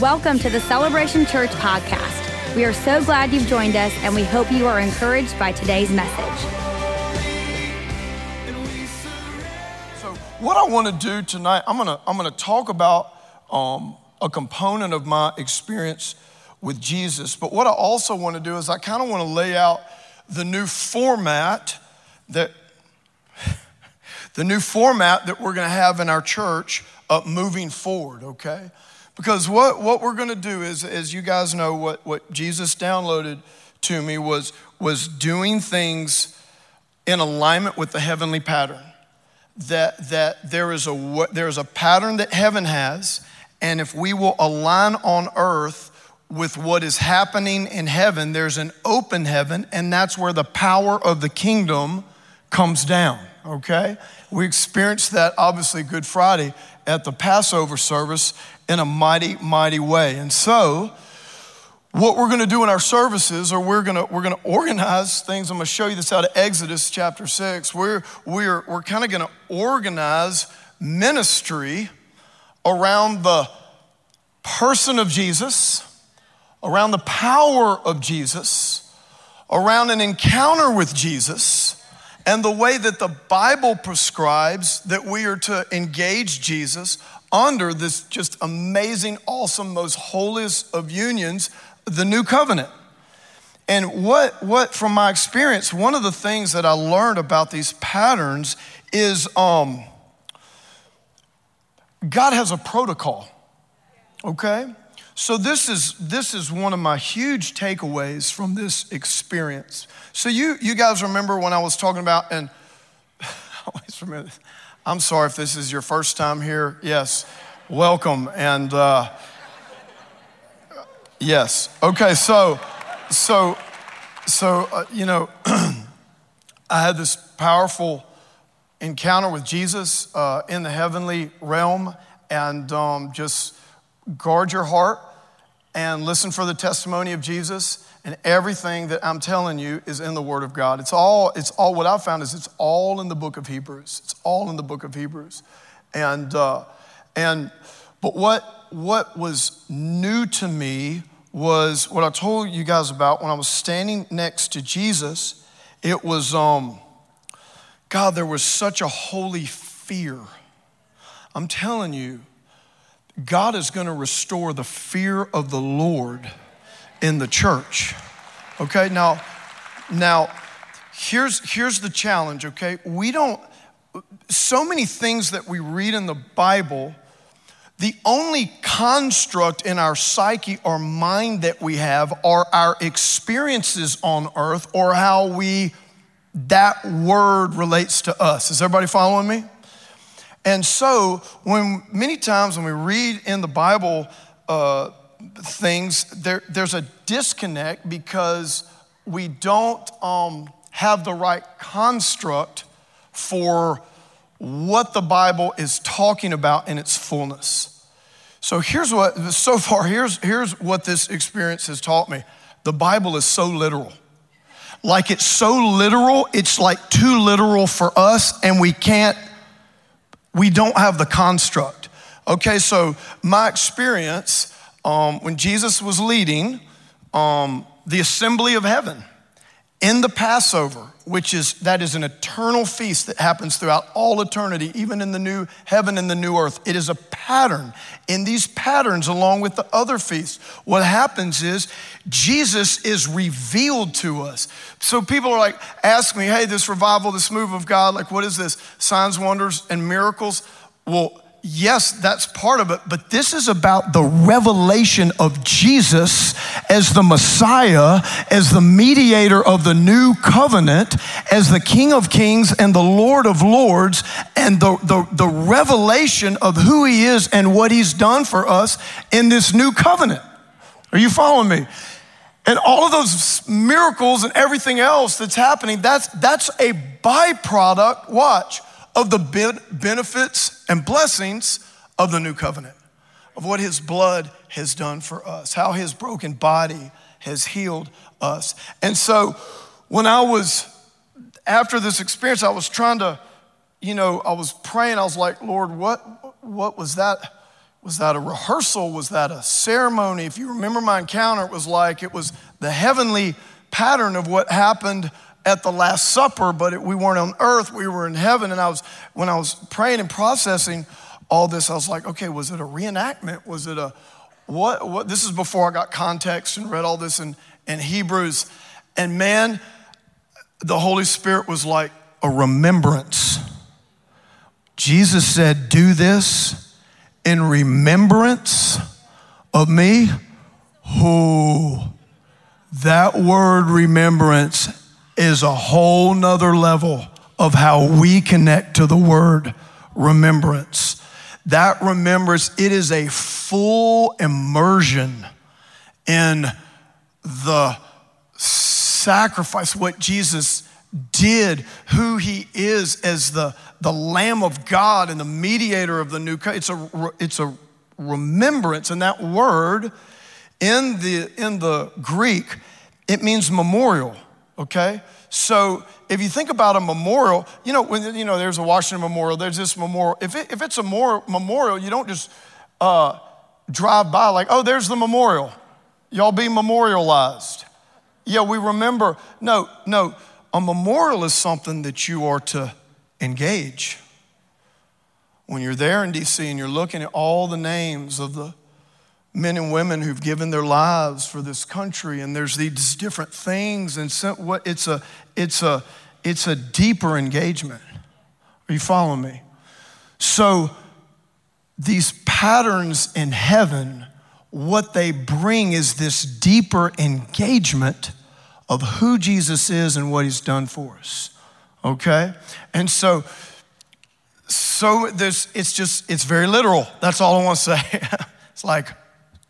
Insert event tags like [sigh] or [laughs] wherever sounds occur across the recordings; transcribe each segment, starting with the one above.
Welcome to the Celebration Church podcast. We are so glad you've joined us, and we hope you are encouraged by today's message. So, what I want to do tonight, I'm gonna I'm gonna talk about um, a component of my experience with Jesus. But what I also want to do is I kind of want to lay out the new format that [laughs] the new format that we're going to have in our church uh, moving forward. Okay, because what what we're going to do is, as you guys know, what what Jesus downloaded to me was was doing things in alignment with the heavenly pattern. That that there is a there is a pattern that heaven has, and if we will align on earth with what is happening in heaven, there's an open heaven, and that's where the power of the kingdom comes down, okay? We experienced that obviously Good Friday at the Passover service in a mighty, mighty way. And so, what we're going to do in our services, or we're going to we're going to organize things. I'm going to show you this out of Exodus chapter six. We're we're we're kind of going to organize ministry around the person of Jesus, around the power of Jesus, around an encounter with Jesus and the way that the Bible prescribes that we are to engage Jesus under this just amazing, awesome, most holiest of unions, the new covenant. And what, what from my experience, one of the things that I learned about these patterns is um, God has a protocol, okay? So this is this is one of my huge takeaways from this experience. So you you guys remember when I was talking about and [laughs] I always remember this. I'm sorry if this is your first time here. Yes, welcome and uh, yes. Okay, so so so uh, you know [clears throat] I had this powerful encounter with Jesus uh, in the heavenly realm and um, just guard your heart and listen for the testimony of Jesus. And everything that I'm telling you is in the Word of God. It's all, it's all, what I've found is it's all in the book of Hebrews. It's all in the book of Hebrews. And, uh, and, but what, what was new to me was what I told you guys about when I was standing next to Jesus. It was, um, God, there was such a holy fear. I'm telling you, God is going to restore the fear of the Lord in the church. Okay, now, now here's, here's the challenge, okay? We don't, so many things that we read in the Bible, the only construct in our psyche or mind that we have are our experiences on earth or how we, that word relates to us. Is everybody following me? And so, when many times when we read in the Bible uh, things, there, there's a disconnect because we don't um, have the right construct for what the Bible is talking about in its fullness. So here's what, so far, here's, here's what this experience has taught me. The Bible is so literal. Like it's so literal, it's like too literal for us, and we can't we don't have the construct. Okay, so my experience um, when Jesus was leading um, the assembly of heaven in the Passover, which is that is an eternal feast that happens throughout all eternity, even in the new heaven and the new earth. It is a pattern. In these patterns, along with the other feasts, what happens is Jesus is revealed to us. So people are like, ask me, hey, this revival, this move of God, like, what is this? Signs, wonders, and miracles? Well, yes, that's part of it, but this is about the revelation of Jesus as the Messiah, as the mediator of the new covenant, as the King of Kings and the Lord of Lords, and the, the, the revelation of who He is and what He's done for us in this new covenant. Are you following me? And all of those miracles and everything else that's happening, that's, that's a byproduct, watch, of the benefits and blessings of the new covenant, of what his blood has done for us, how his broken body has healed us. And so when I was, after this experience, I was trying to, you know, I was praying, I was like, Lord, what, what was that? Was that a rehearsal? Was that a ceremony? If you remember my encounter, it was like it was the heavenly pattern of what happened at the Last Supper, but it, we weren't on earth, we were in heaven. And I was, when I was praying and processing all this, I was like, okay, was it a reenactment? Was it a, what, what? This is before I got context and read all this in, in Hebrews. And man, the Holy Spirit was like a remembrance. Jesus said, do this in remembrance of me. Who? That word remembrance is a whole nother level of how we connect to the word remembrance. That remembrance, it is a full immersion in the sacrifice, what Jesus did, who he is as the, the Lamb of God and the mediator of the new covenant. It's a, it's a remembrance, and that word in the, in the Greek, it means memorial okay? So if you think about a memorial, you know, when you know there's a Washington Memorial, there's this memorial. If, it, if it's a more memorial, you don't just uh, drive by like, oh, there's the memorial. Y'all be memorialized. Yeah, we remember. No, no, a memorial is something that you are to engage. When you're there in DC and you're looking at all the names of the men and women who've given their lives for this country and there's these different things and so what it's a it's a it's a deeper engagement. Are you following me? So these patterns in heaven what they bring is this deeper engagement of who Jesus is and what he's done for us okay? And so so there's it's just it's very literal. That's all i want to say. [laughs] It's like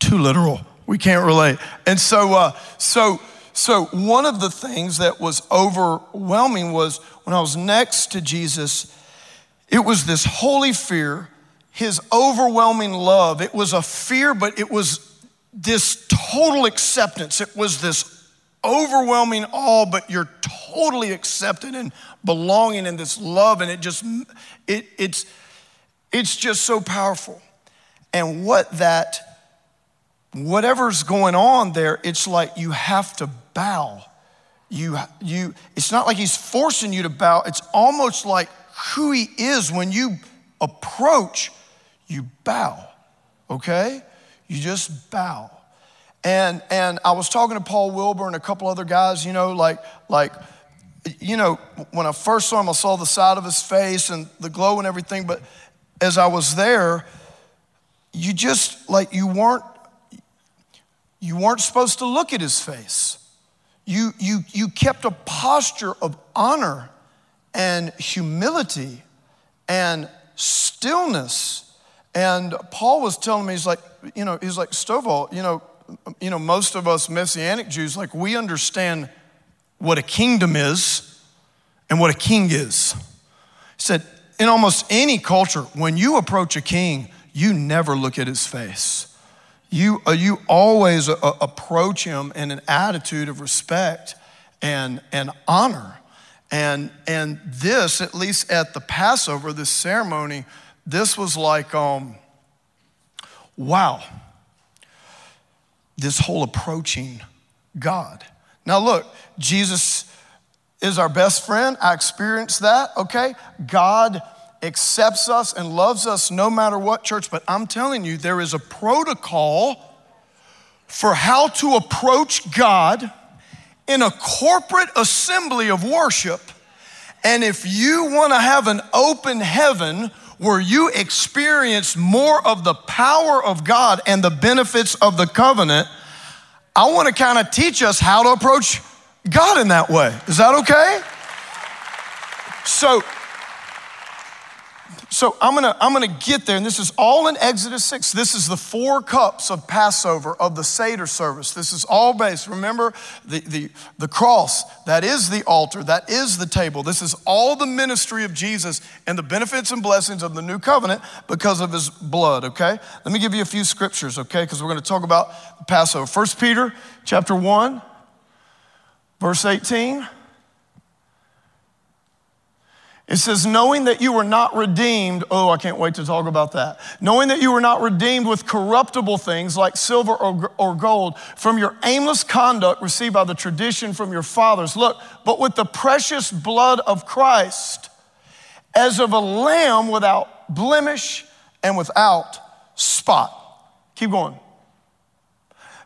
too literal. We can't relate. And so, uh, so, so one of the things that was overwhelming was when I was next to Jesus, it was this holy fear, his overwhelming love. It was a fear, but it was this total acceptance. It was this overwhelming awe, but you're totally accepted and belonging in this love, and it just it, it's it's just so powerful. And what that whatever's going on there, it's like you have to bow. You, you, it's not like he's forcing you to bow. It's almost like who he is when you approach, you bow, okay? You just bow. And, and I was talking to Paul Wilbur and a couple other guys, you know, like, like, you know, when I first saw him, I saw the side of his face and the glow and everything. But as I was there, you just, like, you weren't you weren't supposed to look at his face. You, you, you kept a posture of honor and humility and stillness. And Paul was telling me, he's like, you know, he's like, Stovall, you know, you know, most of us Messianic Jews, like, we understand what a kingdom is and what a king is. He said, in almost any culture, when you approach a king, you never look at his face. You, uh, you always uh, approach him in an attitude of respect and, and honor. And, and this, at least at the Passover, this ceremony, this was like, um, wow, this whole approaching God. Now, look, Jesus is our best friend. I experienced that, okay? God accepts us and loves us no matter what, church. But I'm telling you, there is a protocol for how to approach God in a corporate assembly of worship. And if you want to have an open heaven where you experience more of the power of God and the benefits of the covenant, I want to kind of teach us how to approach God in that way. Is that okay? So, so I'm gonna, I'm gonna get there, and this is all in Exodus 6. This is the four cups of Passover of the Seder service. This is all based. Remember the, the, the cross, that is the altar, that is the table. This is all the ministry of Jesus and the benefits and blessings of the new covenant because of his blood, okay? Let me give you a few scriptures, okay? Because we're gonna talk about Passover. First Peter chapter 1, verse 18. It says, knowing that you were not redeemed, oh, I can't wait to talk about that. Knowing that you were not redeemed with corruptible things like silver or, or gold from your aimless conduct received by the tradition from your fathers. Look, but with the precious blood of Christ, as of a lamb without blemish and without spot. Keep going.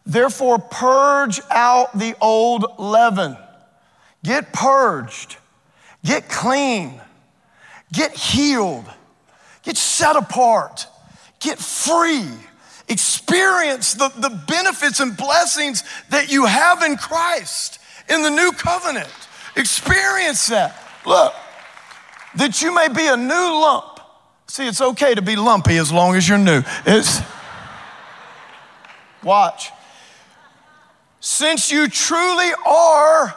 Therefore, purge out the old leaven. Get purged. Get clean Get healed, get set apart, get free, experience the, the benefits and blessings that you have in Christ in the new covenant. Experience that. Look, that you may be a new lump. See, it's okay to be lumpy as long as you're new. It's watch. Since you truly are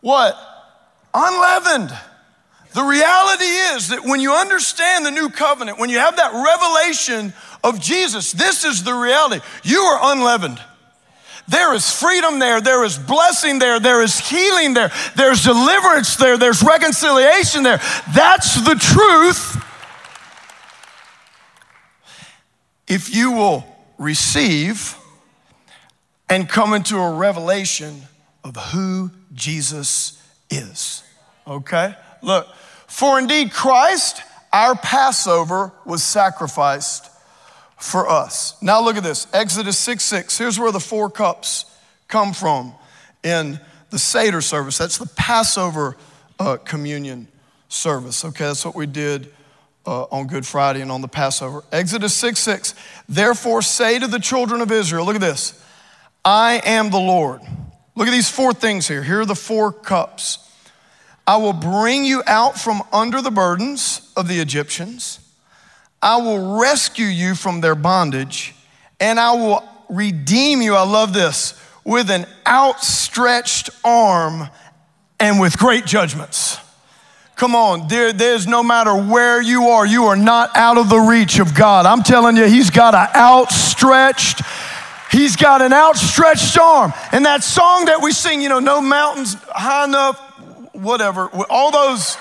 what? Unleavened. The reality is that when you understand the new covenant, when you have that revelation of Jesus, this is the reality. You are unleavened. There is freedom there, there is blessing there, there is healing there, there's deliverance there, there's reconciliation there. That's the truth. If you will receive and come into a revelation of who Jesus is. Okay? Look, for indeed, Christ, our Passover, was sacrificed for us. Now look at this Exodus 6 6. Here's where the four cups come from in the Seder service. That's the Passover uh, communion service. Okay, that's what we did uh, on Good Friday and on the Passover. Exodus 6 6. Therefore, say to the children of Israel, look at this I am the Lord. Look at these four things here. Here are the four cups. I will bring you out from under the burdens of the Egyptians. I will rescue you from their bondage, and I will redeem you. I love this with an outstretched arm and with great judgments. Come on, there, there's no matter where you are, you are not out of the reach of God. I'm telling you, He's got an outstretched, He's got an outstretched arm. And that song that we sing, you know, no mountains high enough, whatever, all those.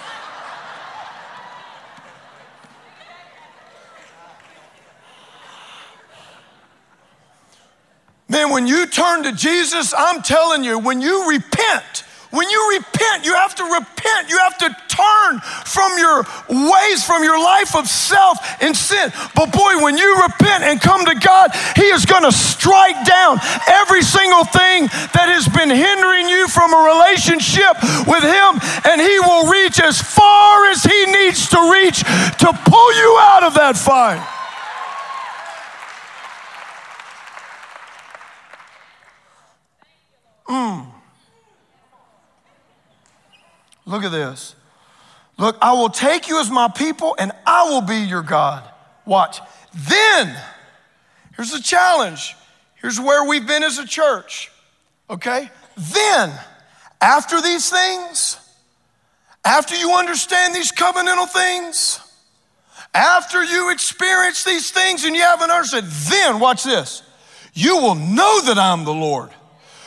Man, when you turn to Jesus, I'm telling you, when you repent, when you repent, you have to repent. You have to turn from your ways, from your life of self and sin. But boy, when you repent and come to God, He is going to strike down every single thing that has been hindering you from a relationship with Him, and He will reach as far as He needs to reach to pull you out of that fire. Mm. Look at this. Look, I will take you as my people and I will be your God. Watch. Then, here's the challenge. Here's where we've been as a church. Okay? Then, after these things, after you understand these covenantal things, after you experience these things and you haven't understood, then watch this. You will know that I'm the Lord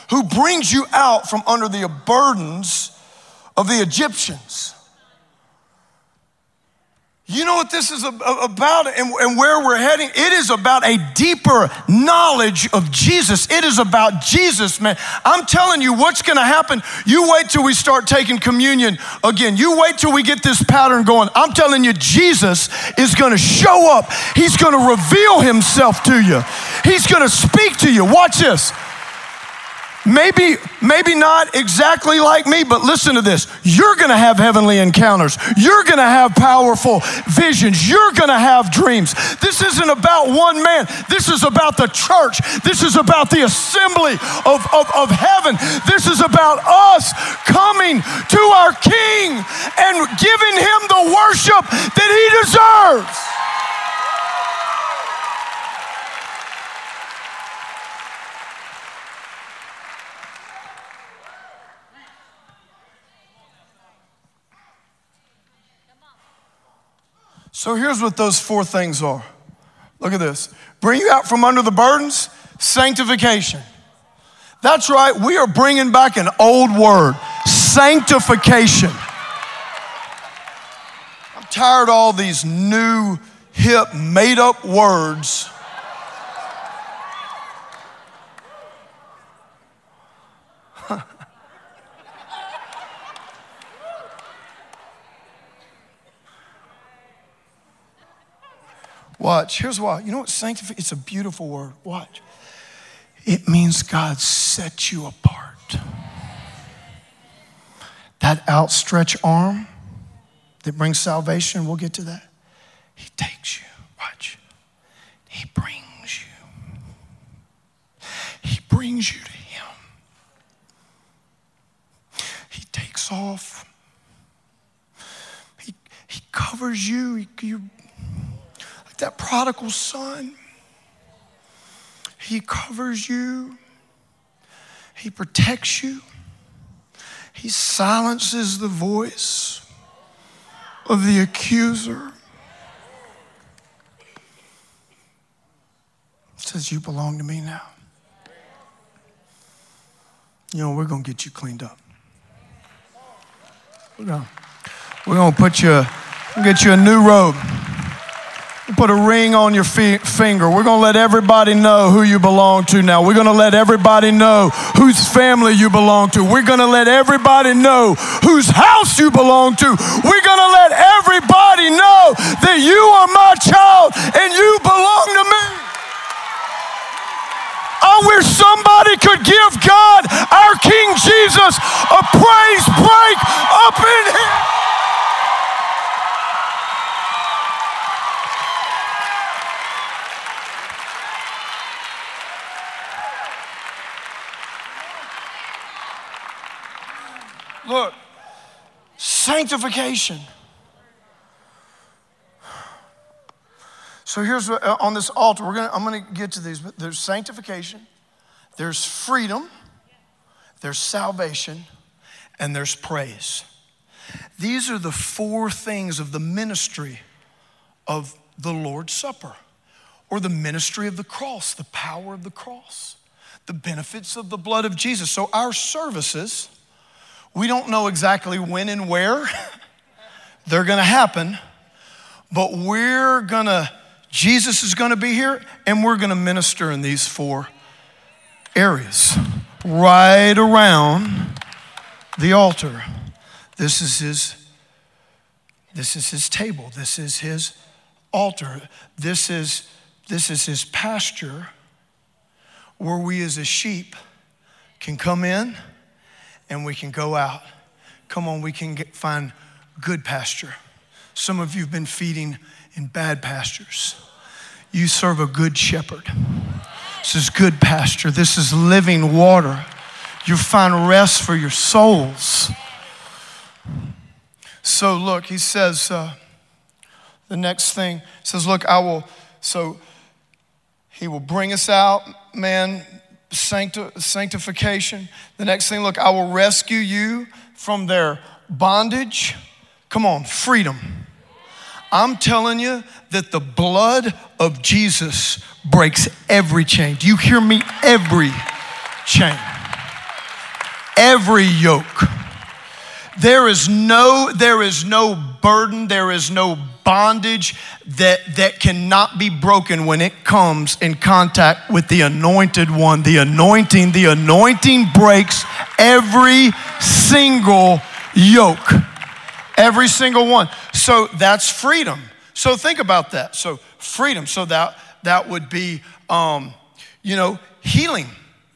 who brings you out from under the burdens of the Egyptians. You know what this is about and, where we're heading? It is about a deeper knowledge of Jesus. It is about Jesus, man. I'm telling you what's going to happen. You wait till we start taking communion again. You wait till we get this pattern going. I'm telling you, Jesus is going to show up. He's going to reveal himself to you. He's going to speak to you. Watch this. Maybe, maybe not exactly like me, but listen to this. You're gonna have heavenly encounters. You're gonna have powerful visions. You're gonna have dreams. This isn't about one man. This is about the church. This is about the assembly of, of, of heaven. This is about us coming to our King and giving him the worship that he deserves. So here's what those four things are. Look at this bring you out from under the burdens, sanctification. That's right, we are bringing back an old word sanctification. I'm tired of all these new, hip, made up words. Watch. Here's why. You know what sanctification? It's a beautiful word. Watch. It means God set you apart. That outstretched arm that brings salvation, we'll get to that. He takes you. Watch. He brings you. He brings you to Him. He takes off. He, he covers you. He, you that prodigal son. He covers you, He protects you, He silences the voice of the accuser. Says, You belong to me now. You know, we're going to get you cleaned up. We're going to put you, get you a new robe. Put a ring on your finger. We're going to let everybody know who you belong to now. We're going to let everybody know whose family you belong to. We're going to let everybody know whose house you belong to. We're going to let everybody know that you are my child and you belong to me. I wish somebody could give God, our King Jesus, a praise break up in here. Look, sanctification. So here's what, uh, on this altar, we're gonna, I'm going to get to these, but there's sanctification, there's freedom, there's salvation, and there's praise. These are the four things of the ministry of the Lord's Supper or the ministry of the cross, the power of the cross, the benefits of the blood of Jesus. So our services we don't know exactly when and where [laughs] they're going to happen, but we're going to, Jesus is going to be here, and we're going to minister in these four areas right around the altar. This is his this is his table. This is his altar. This is this is his pasture where we as a sheep can come in and we can go out. Come on, we can get, find good pasture. Some of you have been feeding in bad pastures. You serve a good shepherd. This is good pasture. This is living water. You find rest for your souls. So, look, he says, uh, the next thing says, Look, I will, so he will bring us out, man, sancti- sanctification. The next thing, look, I will rescue you from their bondage. Come on, freedom. I'm telling you that the blood of Jesus breaks every chain. Do you hear me? Every chain, every yoke. There is no, there is no burden, there is no bondage that, that cannot be broken when it comes in contact with the anointed one. The anointing, the anointing breaks every single yoke. Every single one. So that's freedom. So think about that. So freedom. So that that would be um, you know, healing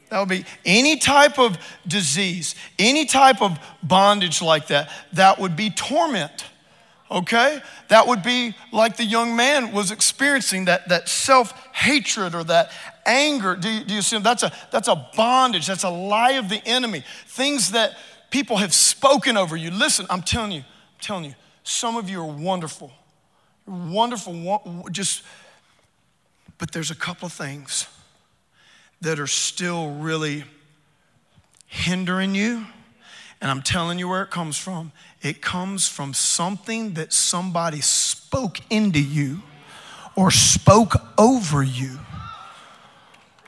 that would be any type of disease, any type of bondage like that. That would be torment. Okay? That would be like the young man was experiencing that, that self hatred or that anger. Do you, do you see? That's a, that's a bondage. That's a lie of the enemy. Things that people have spoken over you. Listen, I'm telling you, I'm telling you, some of you are wonderful. Wonderful, just, but there's a couple of things that are still really hindering you. And I'm telling you where it comes from. It comes from something that somebody spoke into you or spoke over you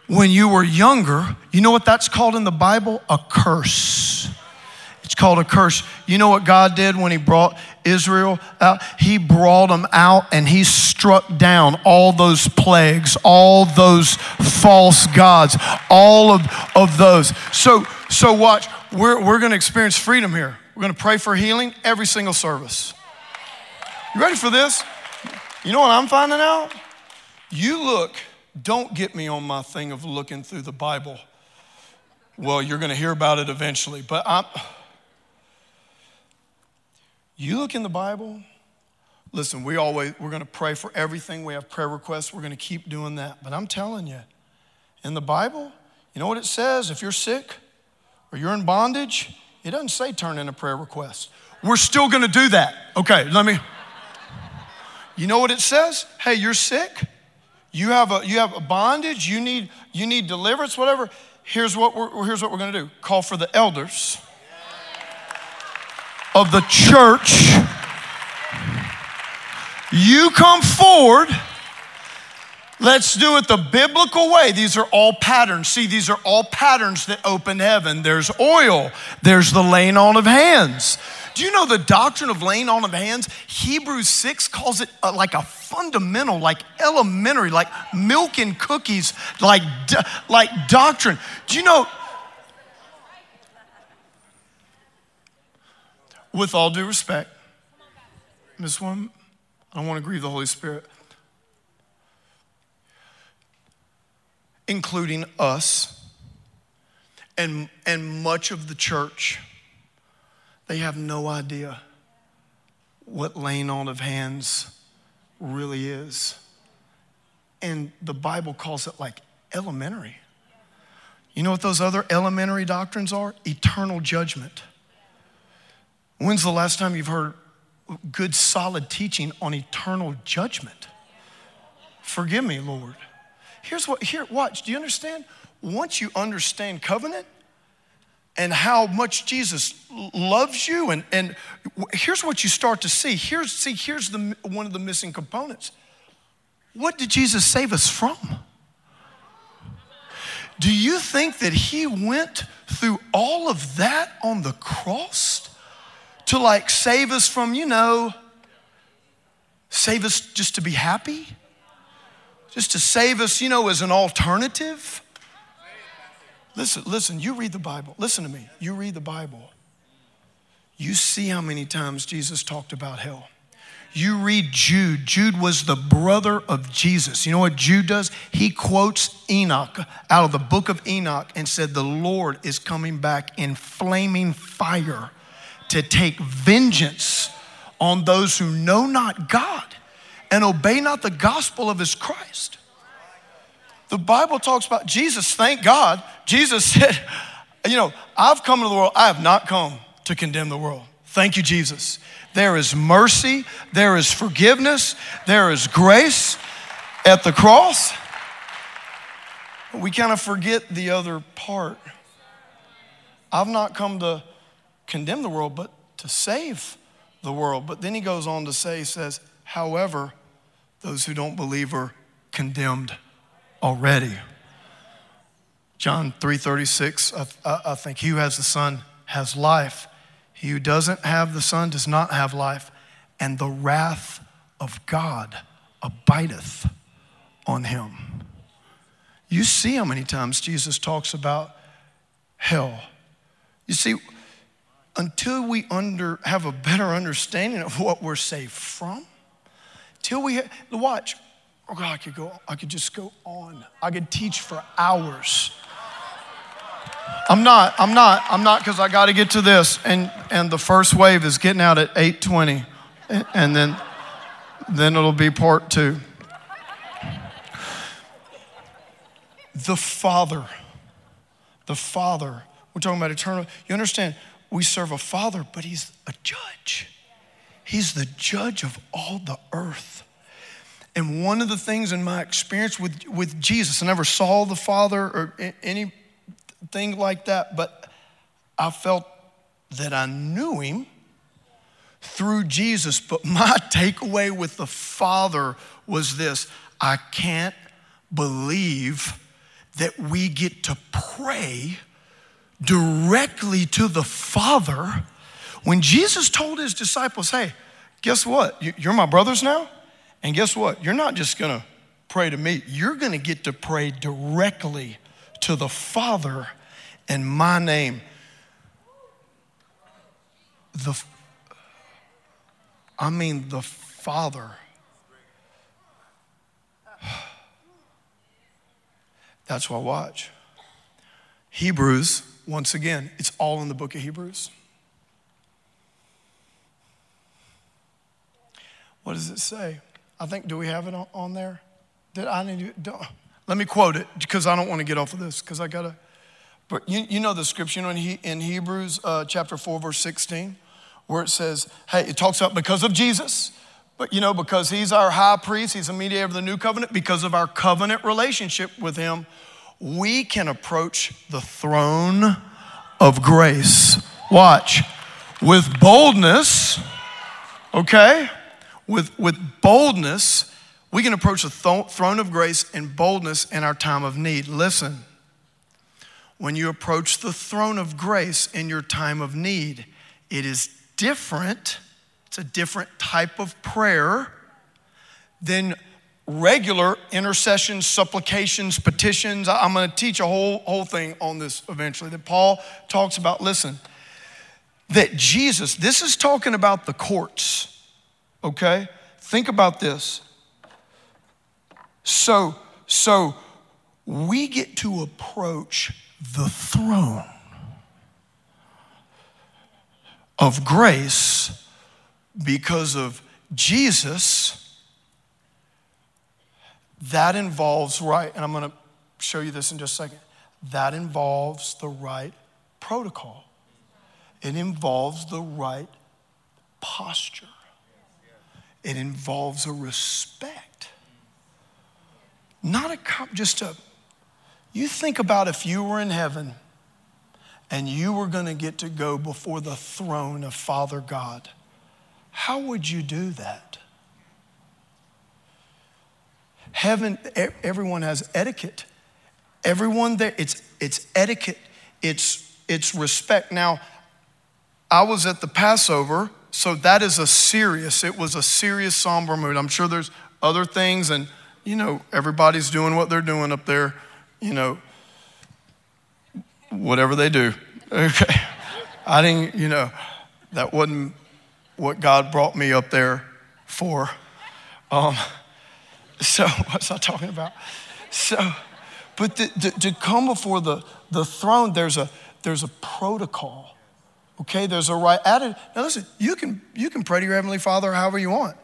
when you were younger. You know what that's called in the Bible? A curse. It's called a curse. You know what God did when He brought Israel out, he brought them out and he struck down all those plagues, all those false gods, all of, of those. So, so watch, we're, we're going to experience freedom here. We're going to pray for healing every single service. You ready for this? You know what I'm finding out? You look, don't get me on my thing of looking through the Bible. Well, you're going to hear about it eventually, but I'm. You look in the Bible. Listen, we always we're going to pray for everything. We have prayer requests. We're going to keep doing that. But I'm telling you, in the Bible, you know what it says? If you're sick or you're in bondage, it doesn't say turn in a prayer request. We're still going to do that. Okay, let me. You know what it says? Hey, you're sick. You have a you have a bondage. You need you need deliverance. Whatever. Here's what we're here's what we're going to do. Call for the elders of the church. You come forward. Let's do it the biblical way. These are all patterns. See, these are all patterns that open heaven. There's oil, there's the laying on of hands. Do you know the doctrine of laying on of hands? Hebrews 6 calls it a, uh, like a fundamental, like elementary, like milk and cookies, like, like doctrine. Do you know? With all due respect, Miss one, I don't want to grieve the Holy Spirit, including us and, and much of the church they have no idea what laying on of hands really is. And the Bible calls it like elementary. You know what those other elementary doctrines are? Eternal judgment. When's the last time you've heard good, solid teaching on eternal judgment? Forgive me, Lord. Here's what, here, watch, do you understand? Once you understand covenant, and how much Jesus loves you. And, and here's what you start to see. Here's, see, here's the, one of the missing components. What did Jesus save us from? Do you think that he went through all of that on the cross to like save us from, you know, save us just to be happy? Just to save us, you know, as an alternative? Listen, listen, you read the Bible. Listen to me. You read the Bible. You see how many times Jesus talked about hell. You read Jude. Jude was the brother of Jesus. You know what Jude does? He quotes Enoch out of the book of Enoch and said, The Lord is coming back in flaming fire to take vengeance on those who know not God and obey not the gospel of his Christ. The Bible talks about Jesus, thank God. Jesus said, You know, I've come into the world, I have not come to condemn the world. Thank you, Jesus. There is mercy, there is forgiveness, there is grace at the cross. We kind of forget the other part. I've not come to condemn the world, but to save the world. But then he goes on to say, he says, however, those who don't believe are condemned already. John 3:36, I, I think he who has the Son has life. He who doesn't have the Son does not have life, and the wrath of God abideth on him. You see how many times Jesus talks about hell. You see, until we under, have a better understanding of what we're saved from, till we watch, Oh God, I could go, I could just go on. I could teach for hours. I'm not, I'm not, I'm not because I got to get to this. And, and the first wave is getting out at 820. And then, then it'll be part two. The Father, the Father, we're talking about eternal. You understand, we serve a Father, but He's a judge. He's the judge of all the earth. And one of the things in my experience with, with Jesus, I never saw the Father or anything like that, but I felt that I knew him through Jesus. But [laughs] my takeaway with the Father was this I can't believe that we get to pray directly to the Father when Jesus told his disciples, Hey, guess what? You're my brothers now. And guess what? You're not just going to pray to me, you're going to get to pray directly to the Father in my name. The, I mean, the Father. [sighs] That's why I watch. Hebrews, once again, it's all in the book of Hebrews. What does it say? I think, do we have it on, there? Did I need to, let me quote it because I don't want to get off of this because I got to. But you, you know the scripture you know, in, he, in Hebrews uh, chapter 4, verse 16, where it says, hey, it talks about because of Jesus, but you know, because he's our high priest, he's a mediator of the new covenant, because of our covenant relationship with him, we can approach the throne of grace. Watch, with boldness, okay? With, with boldness, we can approach the th- throne of grace in boldness in our time of need. Listen, when you approach the throne of grace in your time of need, it is different. It's a different type of prayer than regular intercessions, supplications, petitions. I'm going to teach a whole, whole thing on this eventually that Paul talks about. Listen, that Jesus, this is talking about the courts okay? Think about this. So, so we get to approach the throne of grace because of Jesus. That involves right, and I'm going to show you this in just a second. That involves the right protocol. It involves the right posture it involves a respect. Not a, just a, you think about if you were in heaven and you were going to get to go before the throne of Father God, how would you do that? Heaven, everyone has etiquette. Everyone there, it's, it's etiquette, it's, it's respect. Now, I was at the Passover so that is a serious, it was a serious, somber mood. I'm sure there's other things, and, you know, everybody's doing what they're doing up there, you know, whatever they do. [laughs] Okay. I didn't, you know, that wasn't what God brought me up there for. Um, so, [laughs] what's I talking about? So, but the, the, to come before the, the throne, there's a, there's a protocol. Okay, there's a right attitude. Now listen, you can you can pray to your heavenly Father however you want,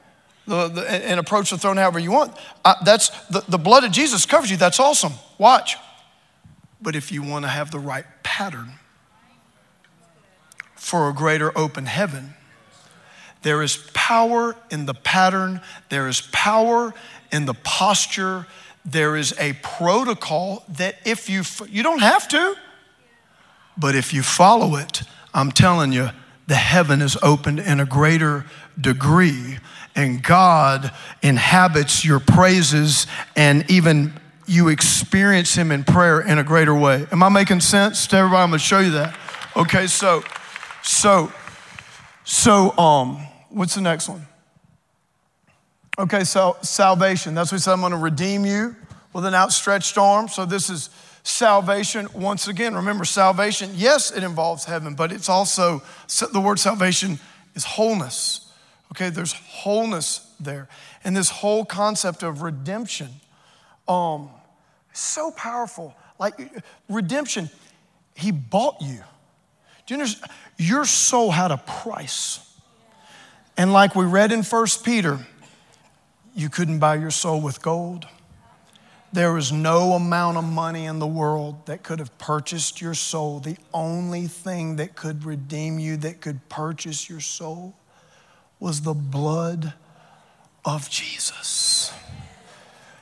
the, the, and approach the throne however you want. Uh, that's the, the blood of Jesus covers you. That's awesome. Watch, but if you want to have the right pattern for a greater open heaven, there is power in the pattern. There is power in the posture. There is a protocol that if you you don't have to, but if you follow it I'm telling you, the heaven is opened in a greater degree, and God inhabits your praises, and even you experience Him in prayer in a greater way. Am I making sense to everybody? I'm gonna show you that. Okay, so, so, so, um, what's the next one? Okay, so salvation. That's what he said. I'm gonna redeem you with an outstretched arm. So this is salvation, once again, remember salvation, yes, it involves heaven, but it's also, the word salvation is wholeness. Okay, there's wholeness there. And this whole concept of redemption, um, so powerful. Like redemption, he bought you. Do you understand? Your soul had a price. And like we read in First Peter, you couldn't buy your soul with gold there is no amount of money in the world that could have purchased your soul. The only thing that could redeem you, that could purchase your soul, was the blood of Jesus.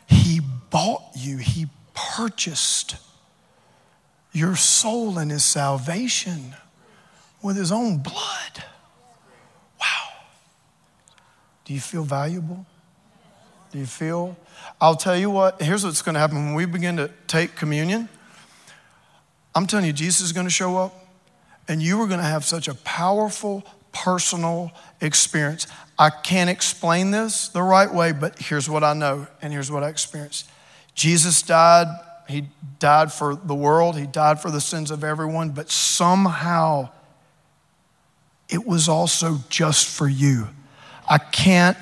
He bought you, He purchased your soul and His salvation with His own blood. Wow. Do you feel valuable? Do you feel I'll tell you what, here's what's going to happen when we begin to take communion. I'm telling you, Jesus is going to show up, and you are going to have such a powerful personal experience. I can't explain this the right way, but here's what I know and here's what I experienced. Jesus died, he died for the world, he died for the sins of everyone, but somehow it was also just for you. I can't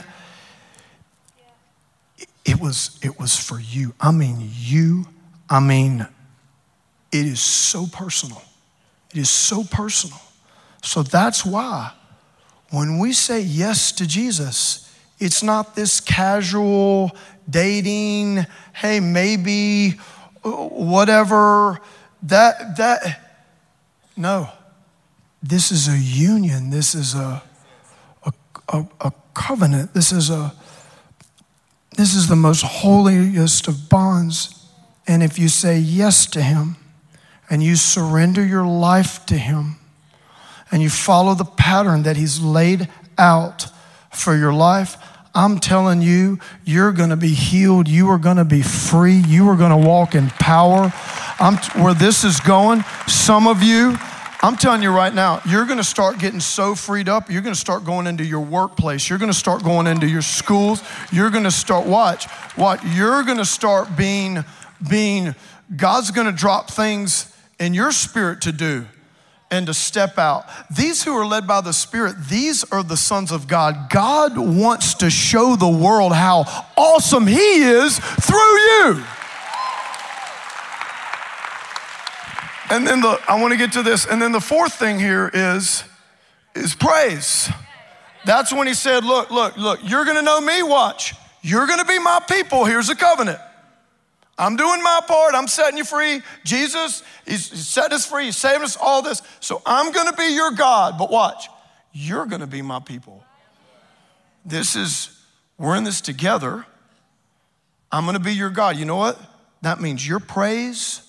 it was it was for you. I mean you, I mean it is so personal. It is so personal. So that's why when we say yes to Jesus, it's not this casual dating, hey, maybe, whatever. That, that, no. This is a union. This is a, a, a, a covenant. This is a, this is the most holiest of bonds. And if you say yes to Him and you surrender your life to Him, and you follow the pattern that He's laid out for your life, I'm telling you, you're going to be healed. You are going to be free. You are going to walk in power. I'm, where this is going, some of you, I'm telling you right now, you're going to start getting so freed up. You're going to start going into your workplace. You're going to start going into your schools. You're going to start watch what you're going to start being being God's going to drop things in your spirit to do and to step out. These who are led by the Spirit, these are the sons of God. God wants to show the world how awesome He is through you. And then the I want to get to this. And then the fourth thing here is is praise. That's when he said, Look, look, look, you're gonna know me, watch. You're gonna be my people. Here's a covenant. I'm doing my part. I'm setting you free. Jesus, he's, he's setting us free. He's saving us all this. So I'm going to be your God. But watch, you're going to be my people. This is, we're in this together. I'm going to be your God. You know what? That means your praise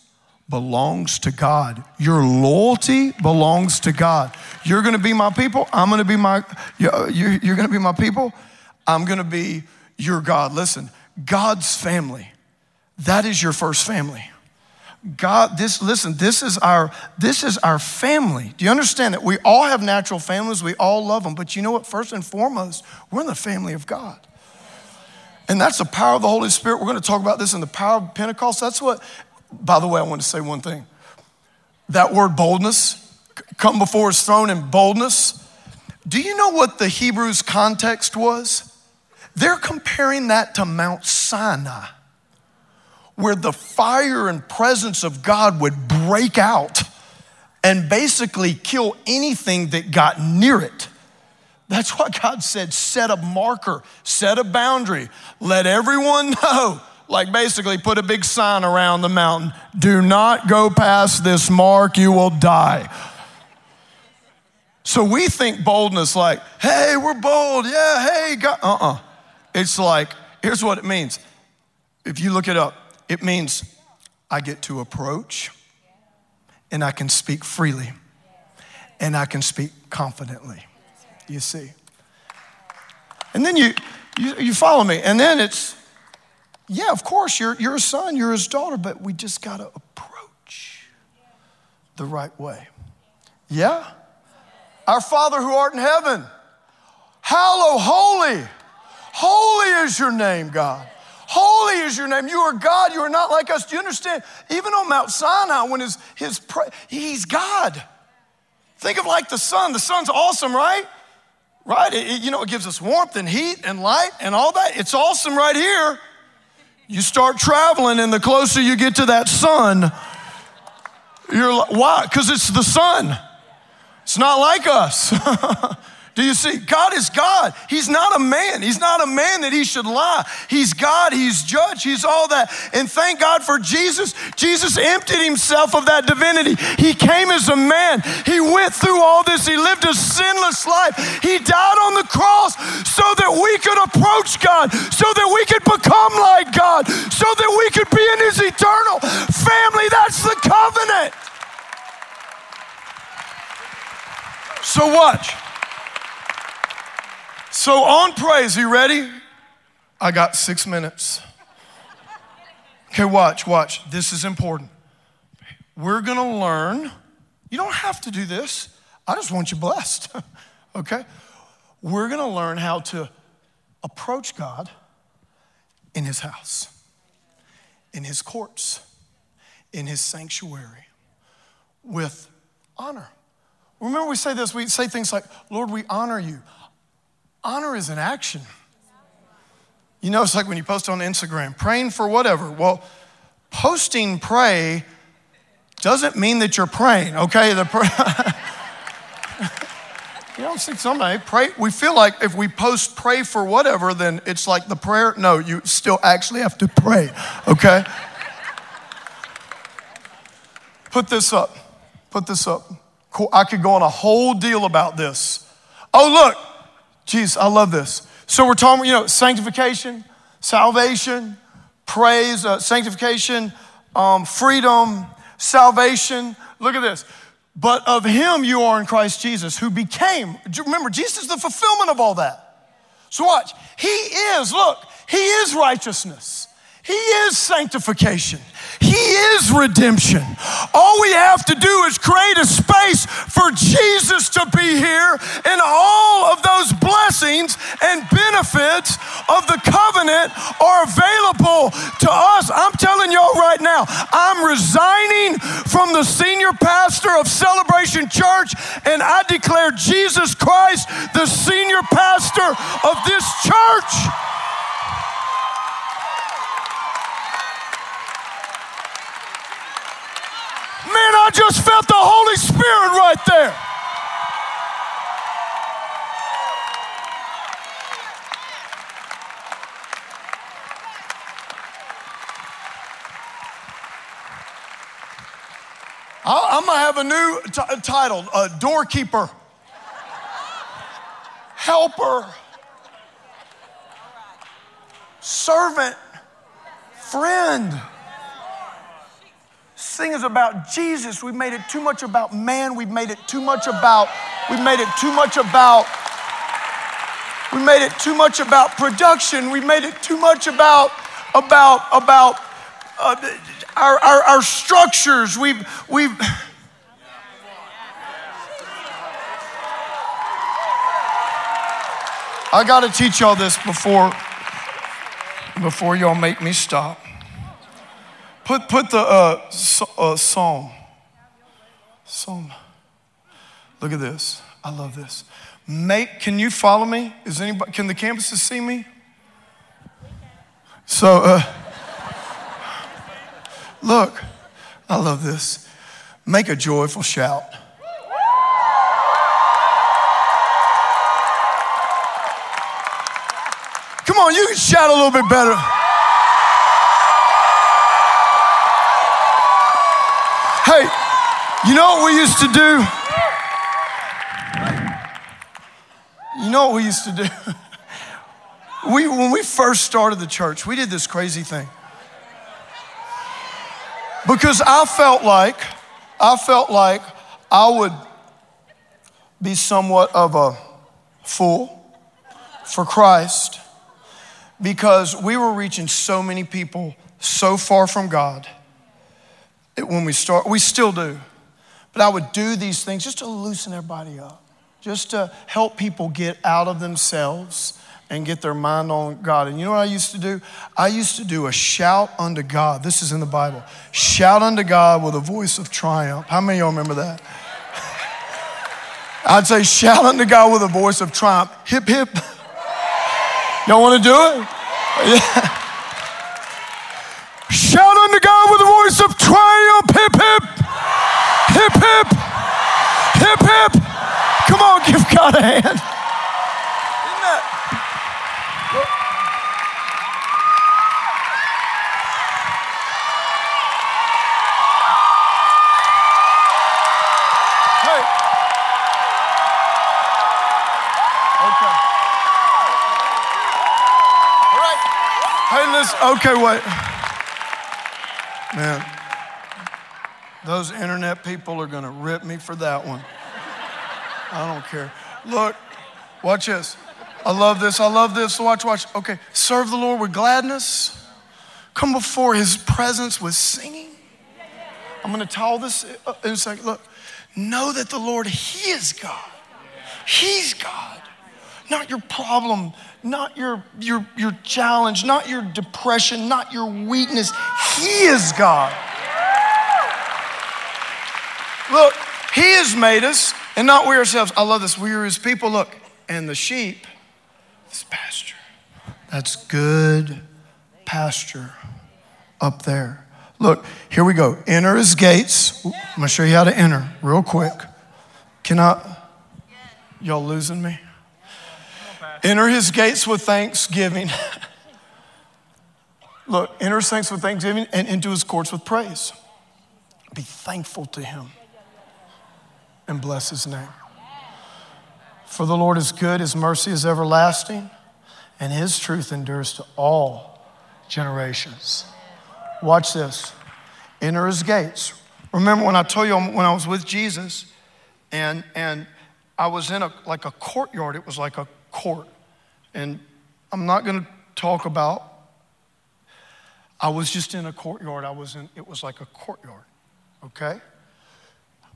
belongs to God. Your loyalty belongs to God. You're going to be my people. I'm going to be my, you're, you're going to be my people. I'm going to be your God. Listen, God's family that is your first family. God, this, listen, this is our, this is our family. Do you understand that we all have natural families? We all love them. But you know what? First and foremost, we're in the family of God. And that's the power of the Holy Spirit. We're going to talk about this in the power of Pentecost. That's what, by the way, I want to say one thing. That word boldness, come before his throne in boldness. Do you know what the Hebrews context was? They're comparing that to Mount Sinai where the fire and presence of God would break out and basically kill anything that got near it. That's what God said set a marker, set a boundary, let everyone know. Like basically, put a big sign around the mountain do not go past this mark, you will die. So we think boldness like, hey, we're bold. Yeah, hey, God. Uh uh-uh. uh. It's like, here's what it means. If you look it up, it means I get to approach and I can speak freely and I can speak confidently. You see? And then you, you, you follow me. And then it's, yeah, of course, you're, you're a son, you're his daughter, but we just got to approach the right way. Yeah? Our Father who art in heaven, hallow, holy, holy is your name, God. Holy is your name. You are God. You are not like us. Do you understand? Even on Mount Sinai, when his, his he's God. Think of like the sun. The sun's awesome, right? Right? It, you know, it gives us warmth and heat and light and all that. It's awesome right here. You start traveling, and the closer you get to that sun, you're like, why? Because it's the sun. It's not like us. [laughs] Do you see? God is God. He's not a man. He's not a man that he should lie. He's God. He's judge. He's all that. And thank God for Jesus. Jesus emptied himself of that divinity. He came as a man. He went through all this. He lived a sinless life. He died on the cross so that we could approach God, so that we could become like God, so that we could be in his eternal family. That's the covenant. So watch. So on praise, you ready? I got six minutes. Okay, watch, watch. This is important. We're gonna learn. You don't have to do this. I just want you blessed. [laughs] Okay? We're gonna learn how to approach God in His house, in His courts, in His sanctuary with honor. Remember, we say this, we say things like, Lord, we honor you. Honor is an action. You know, it's like when you post on Instagram, praying for whatever. Well, posting pray doesn't mean that you're praying, okay? The [laughs] you know, see somebody pray. We feel like if we post pray for whatever, then it's like the prayer. No, you still actually have to pray, okay? Put this up. Put this up. I could go on a whole deal about this. Oh, look. Jeez, I love this. So we're talking, you know, sanctification, salvation, praise, uh, sanctification, um, freedom, salvation. Look at this. But of him you are in Christ Jesus, who became, remember, Jesus is the fulfillment of all that. So watch. He is, look, he is righteousness. He is sanctification. He is redemption. All we have to do is create a space for Jesus to be here, and all of those blessings and benefits of the covenant are available to us. I'm telling y'all right now, I'm resigning from the senior pastor of Celebration Church, and I declare Jesus Christ the senior pastor of this church. Man, I just felt the Holy Spirit right there. I'm gonna have a new t- title: uh, doorkeeper, helper, servant, friend thing is about Jesus. We've made it too much about man. We've made it too much about, we've made it too much about, we made it too much about production. We made it too much about, about, about uh, our, our, our structures. We've, we've, I got to teach y'all this before, before y'all make me stop. Put, put the uh, so, uh, psalm. Psalm. Look at this. I love this. Make, can you follow me? Is anybody, can the campuses see me? So, uh, look, I love this. Make a joyful shout. Come on, you can shout a little bit better. Hey, you know what we used to do? You know what we used to do? [laughs] We, when we first started the church, we did this crazy thing. Because I felt like, I felt like I would be somewhat of a fool for Christ because we were reaching so many people so far from God when we start. We still do. But I would do these things just to loosen everybody up, just to help people get out of themselves and get their mind on God. And you know what I used to do? I used to do a shout unto God. This is in the Bible. Shout unto God with a voice of triumph. How many of y'all remember that? [laughs] I'd say, shout unto God with a voice of triumph. Hip, hip. [laughs] Y'all want to do it? [laughs] Yeah. God a hand. Okay, wait. Man, those internet people are going to rip me for that one. I don't care. Look, watch this. I love this. I love this. Watch, watch. Okay, serve the Lord with gladness. Come before his presence with singing. I'm going to tell this uh, in a second. Look, know that the Lord, he is God. He's God. Not your problem, not your, your, your challenge, not your depression, not your weakness. He is God. Look, He has made us and not we ourselves. I love this. We are His people. Look, and the sheep is pasture. That's good pasture up there. Look, here we go. Enter his gates. I'm going to show you how to enter real quick. Can I? Y'all losing me? Enter his gates with thanksgiving. [laughs] Look, enter his thanks with thanksgiving and into his courts with praise. Be thankful to him and bless his name. For the Lord is good, his mercy is everlasting, and his truth endures to all generations. Watch this. Enter his gates. Remember when I told you when I was with Jesus and, and I was in a, like a courtyard, it was like a court. And I'm not going to talk about, I was just in a courtyard. I was in, it was like a courtyard, okay?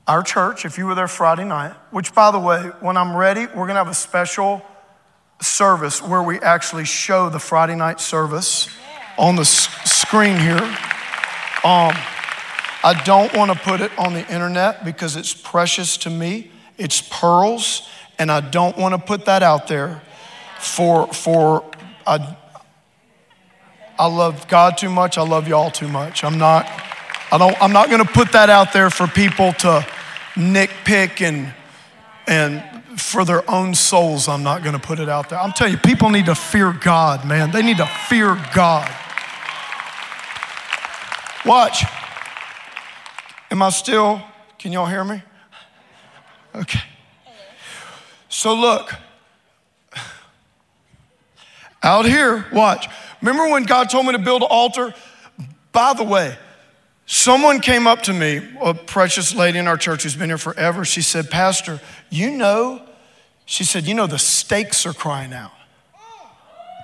Our church, if you were there Friday night, which by the way, when I'm ready, we're going to have a special service where we actually show the Friday night service on the screen here. Um, I don't want to put it on the internet because it's precious to me. It's pearls, and I don't want to put that out there for for I, I love God too much. I love y'all too much. I'm not I don't I'm not going to put that out there for people to nitpick and and for their own souls. I'm not going to put it out there. I'm telling you, people need to fear God, man. They need to fear God. Watch. Am I still? Can y'all hear me? Okay. So look, out here, watch. Remember when God told me to build an altar? By the way, someone came up to me, a precious lady in our church who's been here forever. She said, Pastor, you know, she said, you know, the stakes are crying out.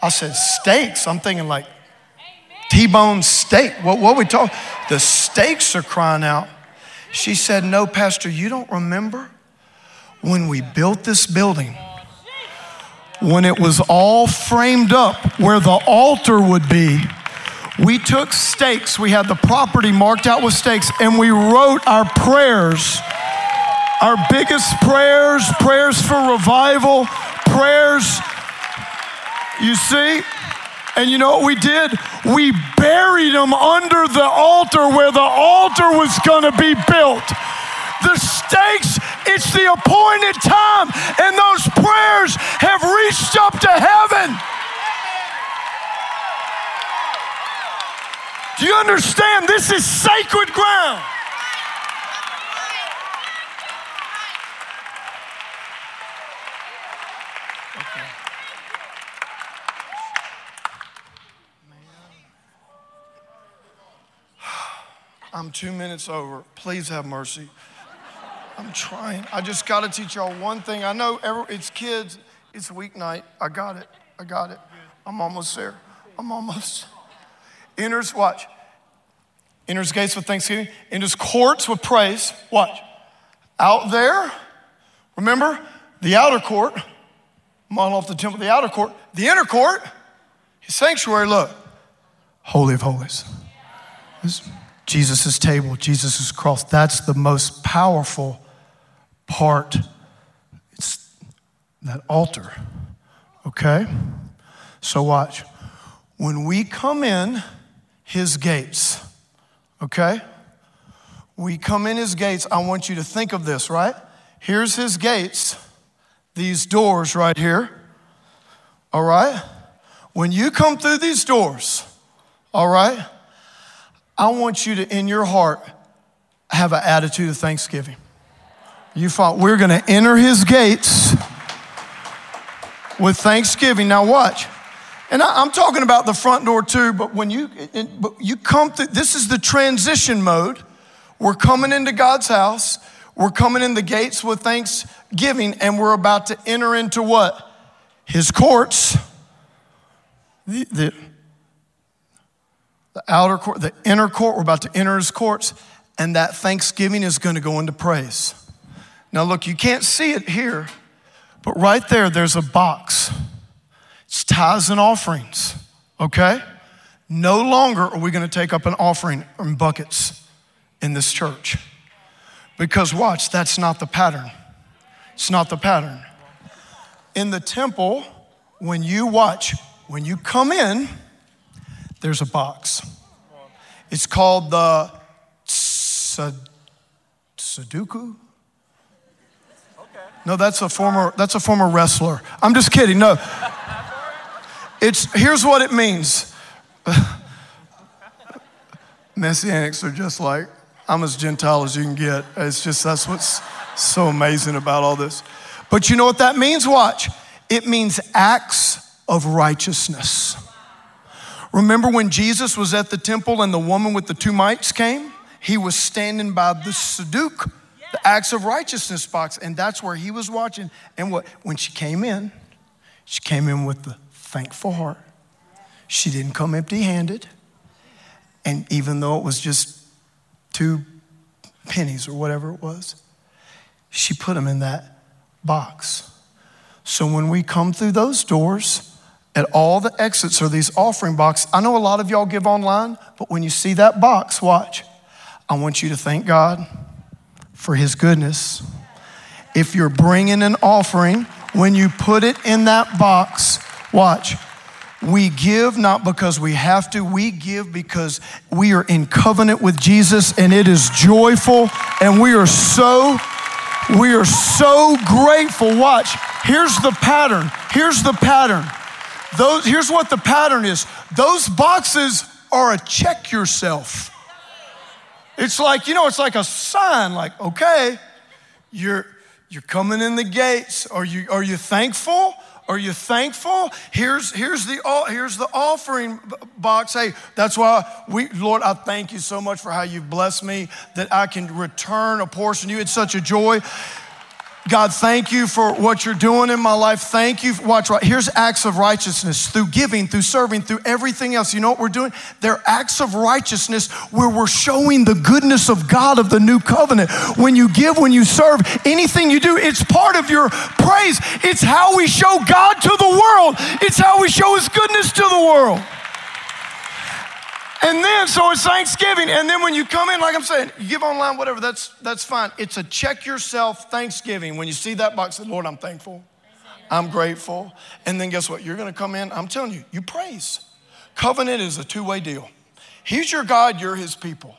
I said, Stakes? I'm thinking like T bone steak. What, what we talk? The stakes are crying out. She said, No, Pastor, you don't remember when we built this building? when it was all framed up where the altar would be, we took stakes. We had the property marked out with stakes, and we wrote our prayers, our biggest prayers, prayers for revival, prayers. You see? And you know what we did? We buried them under the altar where the altar was going to be built the stakes, it's the appointed time, and those prayers have reached up to heaven. Do you understand? This is sacred ground. I'm two minutes over. Please have mercy. I'm trying. I just got to teach y'all one thing. I know every, it's kids, it's weeknight. I got it. I got it. I'm almost there. I'm almost. Enters, watch. Enters gates with thanksgiving, enters courts with praise. Watch. Out there, remember the outer court, model off the temple, the outer court, the inner court, his sanctuary, look, Holy of Holies. Jesus' table, Jesus' cross. That's the most powerful part. It's that altar. Okay? So watch. When we come in his gates, okay? We come in his gates. I want you to think of this, right? Here's his gates, these doors right here. All right? When you come through these doors, all right? I want you to, in your heart, have an attitude of thanksgiving. You thought we're going to enter his gates with thanksgiving. Now, watch. And I, am talking about the front door too, but when you, but you come through, this is the transition mode. We're coming into God's house. We're coming in the gates with thanksgiving, and we're about to enter into what? His courts. The, the, the outer court, the inner court. We're about to enter his courts, and that thanksgiving is going to go into praise. Now, look, you can't see it here, But right there, there's a box. It's tithes and offerings, okay? No longer are we going to take up an offering in buckets in this church. Because watch, that's not the pattern. It's not the pattern. In the temple, when you watch, when you come in, there's a box. It's called the Sudoku. No, that's a former that's a former wrestler. I'm just kidding. No. It's here's what it means. [laughs] Messianics are just like I'm as Gentile as you can get. It's just that's what's so amazing about all this. But you know what that means? Watch. It means acts of righteousness. Remember when Jesus was at the temple and the woman with the two mites came? He was standing by the Saduk, the acts of righteousness box, and that's where he was watching. And what when she came in, she came in with the thankful heart. She didn't come empty-handed. And even though it was just two pennies or whatever it was, she put them in that box. So when we come through those doors, at all the exits are these offering boxes. I know a lot of y'all give online, but when you see that box, watch. I want you to thank God for His goodness. If you're bringing an offering, when you put it in that box, watch. We give not because we have to, we give because we are in covenant with Jesus and it is joyful and we are so we are so grateful. Watch. Here's the pattern. Here's the pattern. Those, here's what the pattern is. Those boxes are a check yourself. It's like, you know, it's like a sign, like, okay, you're you're coming in the gates. Are you are you thankful? Are you thankful? Here's here's the here's the offering box. Hey, that's why we Lord, I thank you so much for how you've blessed me that I can return a portion to you. It's such a joy. God, thank you for what you're doing in my life. Thank you. Watch, right. Here's acts of righteousness through giving, through serving, through everything else. You know what we're doing? They're acts of righteousness where we're showing the goodness of God of the new covenant. When you give, when you serve, anything you do, it's part of your praise. It's how we show God to the world, it's how we show His goodness to the world. And then, so it's Thanksgiving. And then when you come in, like I'm saying, you give online, whatever, that's, that's fine. It's a check yourself Thanksgiving. When you see that box, say, Lord, I'm thankful. I'm grateful. And then guess what? You're going to come in, I'm telling you, you praise. Covenant is a two way deal. He's your God, you're his people.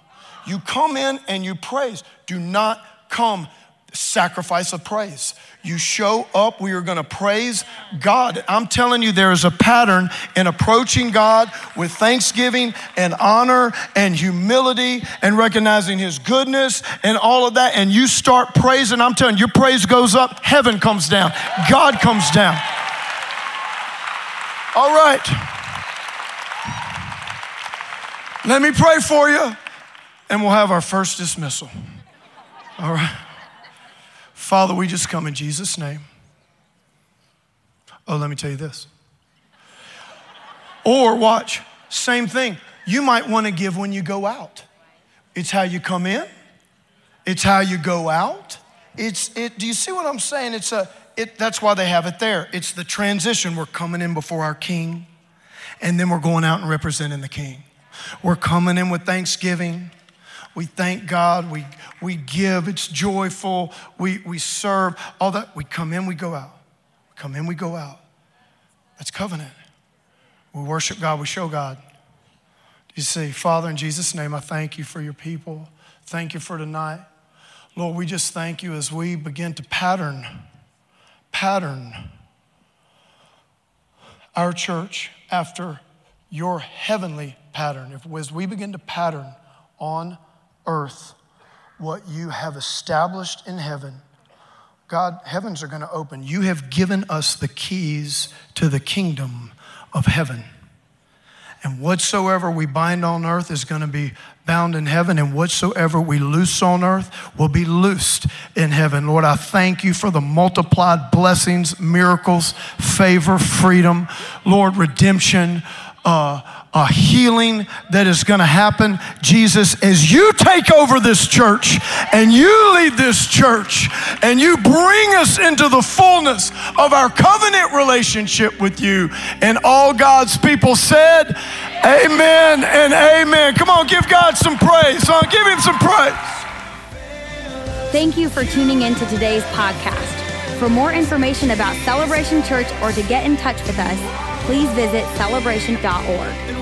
You come in and you praise. Do not come sacrifice of praise. You show up, we are going to praise God. I'm telling you, there is a pattern in approaching God with thanksgiving and honor and humility and recognizing His goodness and all of that. And you start praising, I'm telling you, your praise goes up, heaven comes down, God comes down. All right. Let me pray for you, and we'll have our first dismissal. All right. Father, we just come in Jesus' name. Oh, let me tell you this. Or watch, same thing. You might want to give when you go out. It's how you come in. It's how you go out. It's it. Do you see what I'm saying? It's a. It, that's why they have it there. It's the transition. We're coming in before our King, and then we're going out and representing the King. We're coming in with thanksgiving. We thank God. We, we give. It's joyful. We, we serve. All that. We come in, we go out. We come in, we go out. That's covenant. We worship God, we show God. You see, Father, in Jesus' name, I thank you for your people. Thank you for tonight. Lord, we just thank you as we begin to pattern, pattern our church after your heavenly pattern. If, as we begin to pattern on earth what you have established in heaven. God, heavens are going to open. You have given us the keys to the kingdom of heaven. And whatsoever we bind on earth is going to be bound in heaven, and whatsoever we loose on earth will be loosed in heaven. Lord, I thank you for the multiplied blessings, miracles, favor, freedom, Lord, redemption, uh, a healing that is going to happen. Jesus, as you take over this church and you lead this church and you bring us into the fullness of our covenant relationship with you, and all God's people said, Amen and amen. Come on, give God some praise. On, give him some praise. Thank you for tuning in to today's podcast. For more information about Celebration Church or to get in touch with us, please visit celebration.org.